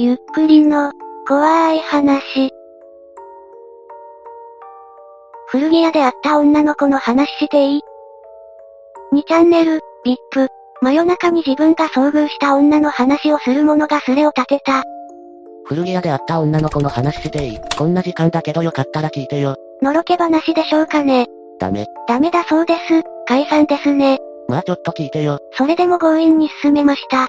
ゆっくりの、怖い話。古着屋で会った女の子の話していい ?2 チャンネル、VIP。真夜中に自分が遭遇した女の話をする者がスレを立てた。古着屋で会った女の子の話していい？こんな時間だけどよかったら聞いてよ。のろけ話でしょうかねダメ。ダメだそうです。解散ですね。まあちょっと聞いてよ。それでも強引に進めました。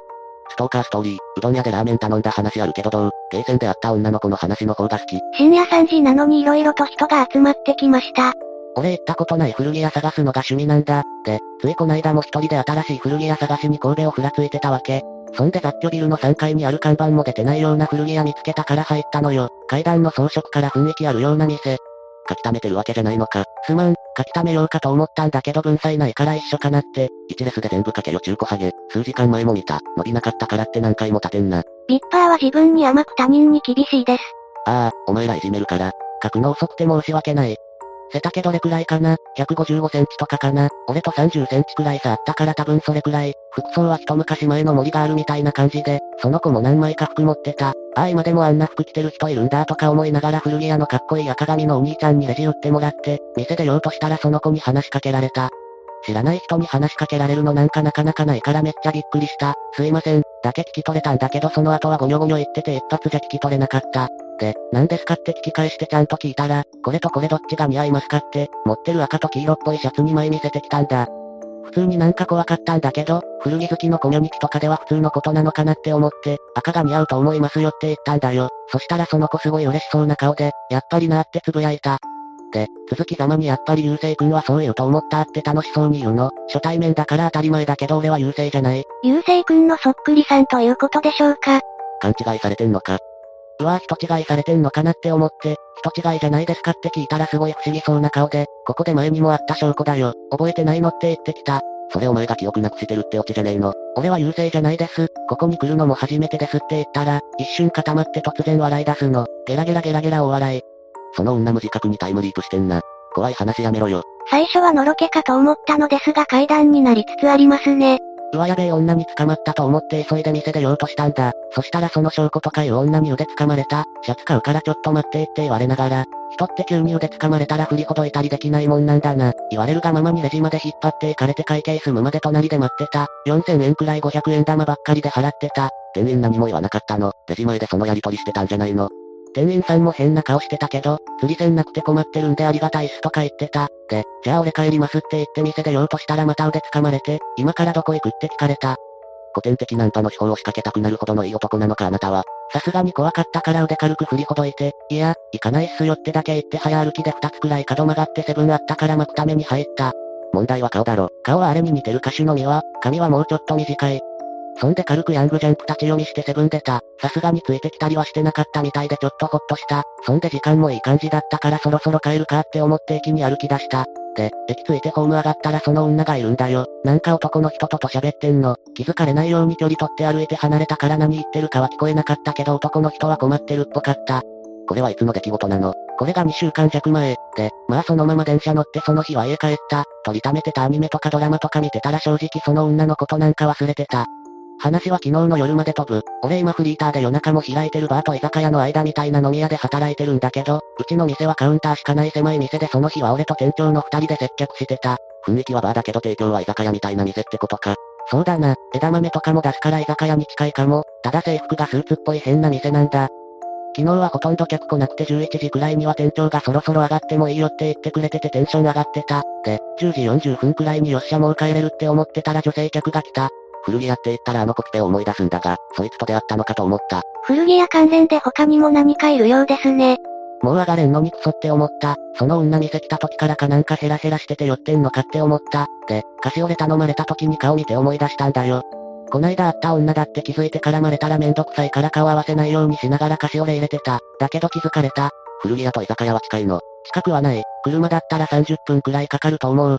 ストーカーストーリー、うどん屋でラーメン頼んだ話あるけどどう？ゲーセンで会った女の子の話の方が好き。深夜3時なのに色々と人が集まってきました。俺行ったことない古着屋探すのが趣味なんだ。で、ついこないだも一人で新しい古着屋探しに神戸をふらついてたわけ。そんで雑居ビルの3階にある看板も出てないような古着屋見つけたから入ったのよ。階段の装飾から雰囲気あるような店。書き溜めてるわけじゃないのか。すまん、書き溜めようかと思ったんだけど文才ないから一緒かなって。一レスで全部書けよ中古ハゲ。数時間前も見た。伸びなかったからって何回も立てんな。ビッパーは自分に甘く他人に厳しいです。ああ、お前らいじめるから。書くの遅くて申し訳ない。背丈どれくらいかな ?155 センチとかかな？俺と30センチくらい差あったから多分それくらい。服装は一昔前の森があるみたいな感じで、その子も何枚か服持ってた。ああ今でもあんな服着てる人いるんだとか思いながら古着屋のかっこいい赤髪のお兄ちゃんにレジ売ってもらって、店で用としたらその子に話しかけられた。知らない人に話しかけられるのなんかなかなかないからめっちゃびっくりした。すいません、だけ聞き取れたんだけどその後はゴニョゴニョ言ってて一発じゃ聞き取れなかった。で、何ですかって聞き返してちゃんと聞いたら、これとこれどっちが似合いますかって、持ってる赤と黄色っぽいシャツ2枚見せてきたんだ。普通になんか怖かったんだけど、古着好きのコミュニティとかでは普通のことなのかなって思って、赤が似合うと思いますよって言ったんだよ。そしたらその子すごい嬉しそうな顔で、やっぱりなーってつぶやいた。で、続きざまにやっぱり優勢くんはそう言うと思ったって楽しそうに言うの。初対面だから当たり前だけど俺は優勢じゃない。優勢くんのそっくりさんということでしょうか勘違いされてんのか。うわぁ人違いされてんのかなって思って、人違いじゃないですかって聞いたらすごい不思議そうな顔で、ここで前にもあった証拠だよ。覚えてないのって言ってきた。それお前が記憶なくしてるってオチじゃねえの。俺は優勢じゃないです。ここに来るのも初めてですって言ったら、一瞬固まって突然笑い出すの。ゲラゲラゲラゲラ大笑い。その女無自覚にタイムリープしてんな。怖い話やめろよ。最初はのろけかと思ったのですが階段になりつつありますね。うわやべえ女に捕まったと思って急いで店出ようとしたんだ。そしたらその証拠とかいう女に腕掴まれた。シャツ買うからちょっと待ってって言われながら、人って急に腕掴まれたら振りほどいたりできないもんなんだな。言われるがままにレジまで引っ張っていかれて会計済むまで隣で待ってた。4000円くらい500円玉ばっかりで払ってた。店員何も言わなかったの。レジ前でそのやり取りしてたんじゃないの。店員さんも変な顔してたけど、釣り銭なくて困ってるんでありがたいっすとか言ってた。で、じゃあ俺帰りますって言って店出ようとしたらまた腕掴まれて、今からどこ行くって聞かれた。古典的ナンパの手法を仕掛けたくなるほどのいい男なのかあなたは。さすがに怖かったから腕軽く振りほどいて、いや、行かないっすよってだけ言って早歩きで二つくらい角曲がってセブンあったから巻くために入った。問題は顔だろ。顔はあれに似てる歌手のみは、髪はもうちょっと短い。そんで軽くヤングジャンプ立ち読みしてセブン出た。さすがについてきたりはしてなかったみたいでちょっとほっとした。そんで時間もいい感じだったからそろそろ帰るかって思って駅に歩き出した。で、駅着いてホーム上がったらその女がいるんだよ。なんか男の人とと喋ってんの。気づかれないように距離取って歩いて離れたから何言ってるかは聞こえなかったけど男の人は困ってるっぽかった。これはいつの出来事なのこれが2週間弱前。で、まあそのまま電車乗ってその日は家帰った。取りためてたアニメとかドラマとか見てたら正直その女のことなんか忘れてた。話は昨日の夜まで飛ぶ。俺今フリーターで夜中も開いてるバーと居酒屋の間みたいな飲み屋で働いてるんだけど、うちの店はカウンターしかない狭い店でその日は俺と店長の二人で接客してた。雰囲気はバーだけど提供は居酒屋みたいな店ってことか。そうだな、枝豆とかも出すから居酒屋に近いかも。ただ制服がスーツっぽい変な店なんだ。昨日はほとんど客来なくて11時くらいには店長がそろそろ上がってもいいよって言ってくれててテンション上がってた。で、10時40分くらいによっしゃもう帰れるって思ってたら女性客が来た。古着屋って言ったらあのコピペを思い出すんだが、そいつと出会ったのかと思った。古着屋関連で他にも何かいるようですね。もう上がれんのにクソって思った。その女店来た時からかなんかヘラヘラしてて寄ってんのかって思った。で、カシオレ頼まれた時に顔見て思い出したんだよ。こないだ会った女だって気づいて絡まれたらめんどくさいから顔合わせないようにしながらカシオレ入れてた。だけど気づかれた。古着屋と居酒屋は近いの。近くはない。車だったら30分くらいかかると思う。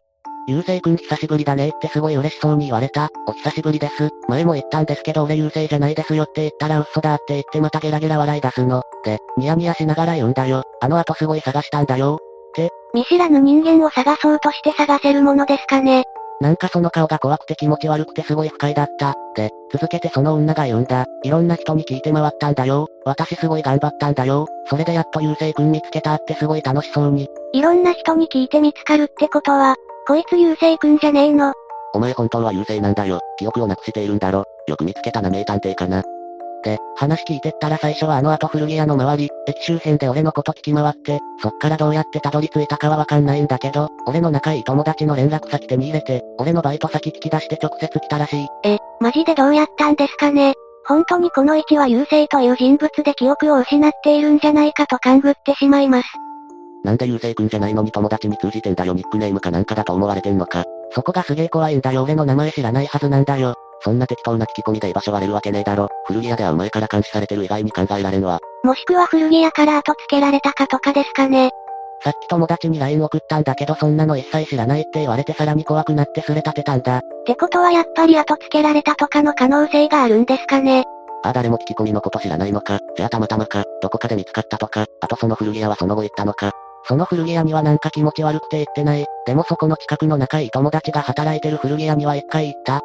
ゆうせいくん久しぶりだねってすごい嬉しそうに言われた。お久しぶりです。前も言ったんですけど俺ゆうせいじゃないですよって言ったら嘘だって言ってまたゲラゲラ笑い出すの。で、ニヤニヤしながら言うんだよ。あの後すごい探したんだよ。って。見知らぬ人間を探そうとして探せるものですかね。なんかその顔が怖くて気持ち悪くてすごい不快だった。で、続けてその女が言うんだ。いろんな人に聞いて回ったんだよ。私すごい頑張ったんだよ。それでやっと優勢くん見つけたってすごい楽しそうに。いろんな人に聞いて見つかるってことは、こいつ優勢くんじゃねえの。お前本当は優勢なんだよ。記憶をなくしているんだろ。よく見つけたな名探偵かな。で、話聞いてったら最初はあの後古着屋の周り、駅周辺で俺のこと聞き回って、そっからどうやってたどり着いたかはわかんないんだけど、俺の仲いい友達の連絡先手に入れて、俺のバイト先聞き出して直接来たらしい。え、マジでどうやったんですかね本当にこの位置は優勢という人物で記憶を失っているんじゃないかと勘ぐってしまいます。なんで優勢くんじゃないのに友達に通じてんだよニックネームかなんかだと思われてんのか。そこがすげえ怖いんだよ俺の名前知らないはずなんだよ。そんな適当な聞き込みで居場所割れるわけねえだろ。古着屋で会う前から監視されてる以外に考えられんわ。もしくは古着屋から後付けられたかとかですかね。さっき友達に LINE 送ったんだけどそんなの一切知らないって言われてさらに怖くなってすれ立てたんだ。ってことはやっぱり後付けられたとかの可能性があるんですかね。ああ誰も聞き込みのこと知らないのか。じゃあたまたまか。どこかで見つかったとか。あとその古着屋はその後行ったのか。その古着屋にはなんか気持ち悪くて行ってない。でもそこの近くの仲いい友達が働いてる古着屋には一回行った。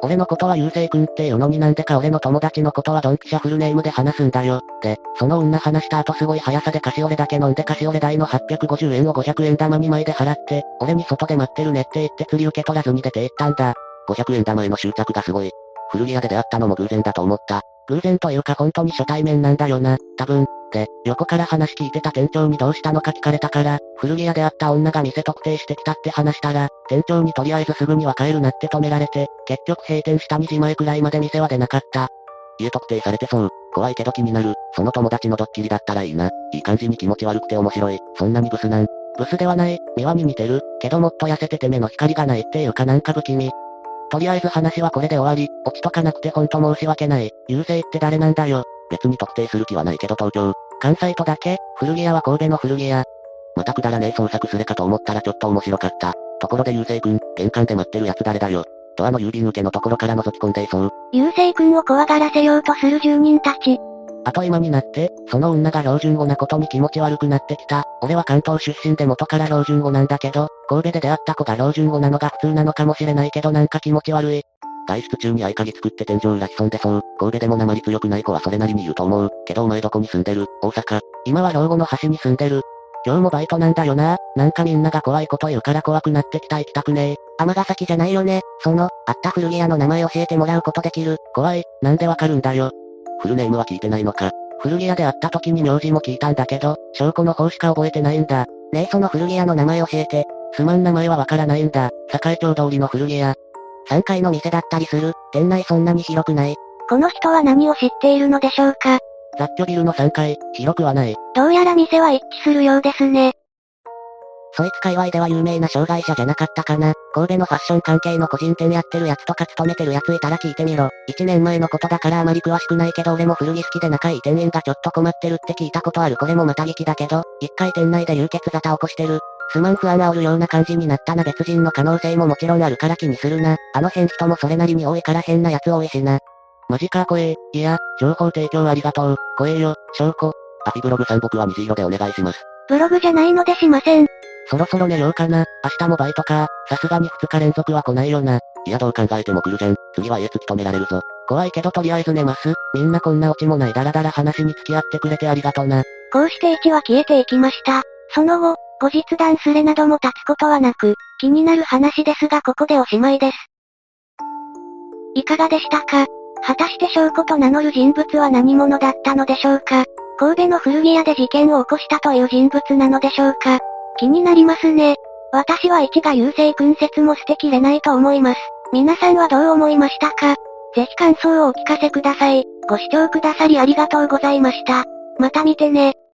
俺のことは優勢くんっていうのになんでか俺の友達のことはドンピシャフルネームで話すんだよ。で、その女話した後すごい速さでカシオレだけ飲んでカシオレ代の850円を500円玉2枚で払って、俺に外で待ってるねって言って釣り受け取らずに出て行ったんだ。500円玉への執着がすごい。古着屋で出会ったのも偶然だと思った。偶然というか本当に初対面なんだよな、多分。で、横から話聞いてた店長にどうしたのか聞かれたから、古着屋で会った女が店特定してきたって話したら、店長にとりあえずすぐには帰るなって止められて、結局閉店した2時前くらいまで店は出なかった。家特定されてそう。怖いけど気になる。その友達のドッキリだったらいいな。いい感じに気持ち悪くて面白い。そんなにブスなん。ブスではない。見はに似てる。けどもっと痩せてて目の光がないっていうかなんか不気味。とりあえず話はこれで終わり。落ちとかなくてほんと申し訳ない。優勢って誰なんだよ。別に特定する気はないけど東京。関西とだけ、古着屋は神戸の古着屋。またくだらねえ創作すれかと思ったらちょっと面白かった。ところで優勢くん、玄関で待ってるやつ誰だよ。ドアの郵便受けのところから覗き込んでいそう。優勢くんを怖がらせようとする住人たち。あと今になって、その女が標準語なことに気持ち悪くなってきた。俺は関東出身で元から標準語なんだけど、神戸で出会った子が標準語なのが普通なのかもしれないけどなんか気持ち悪い。外出中に合鍵作って天井裏潜んでそう。神戸でも鉛強くない子はそれなりに言うと思う。けどお前どこに住んでる？大阪。今は老後の端に住んでる。今日もバイトなんだよな。なんかみんなが怖いこと言うから怖くなってきた行きたくねえ。尼崎じゃないよね。その、あった古着屋の名前教えてもらうことできる。怖い。なんでわかるんだよ。フルネームは聞いてないのか。古着屋で会った時に名字も聞いたんだけど、証拠の方しか覚えてないんだ。ねえその古着屋の名前教えて。すまん名前はわからないんだ。境町通りの古着屋。3階の店だったりする。店内そんなに広くない。この人は何を知っているのでしょうか？雑居ビルの3階、広くはない。どうやら店は一致するようですね。そいつ界隈では有名な障害者じゃなかったかな。神戸のファッション関係の個人店やってるやつとか勤めてるやついたら聞いてみろ。1年前のことだからあまり詳しくないけど俺も古着好きで仲いい店員がちょっと困ってるって聞いたことあるこれもまた劇だけど、一回店内で流血沙汰起こしてる。すまん不安煽るような感じになったな別人の可能性ももちろんあるから気にするな。あの辺人もそれなりに多いから変な奴多いしな。マジか怖え。いや、情報提供ありがとう。怖えよ、証拠。パピブログさん僕は虹色でお願いします。ブログじゃないのでしません。そろそろ寝ようかな。明日もバイトか。さすがに2日連続は来ないよな。いやどう考えても来るじゃん。次は家突き止められるぞ。怖いけどとりあえず寝ます。みんなこんなオチもないダラダラ話に付き合ってくれてありがとな。こうして1は消えていきました。その後、後日談すれなども立つことはなく、気になる話ですがここでおしまいです。いかがでしたか？果たして証拠と名乗る人物は何者だったのでしょうか？神戸の古着屋で事件を起こしたという人物なのでしょうか？気になりますね。私は一が優勢君説も捨てきれないと思います。皆さんはどう思いましたか？ぜひ感想をお聞かせください。ご視聴くださりありがとうございました。また見てね。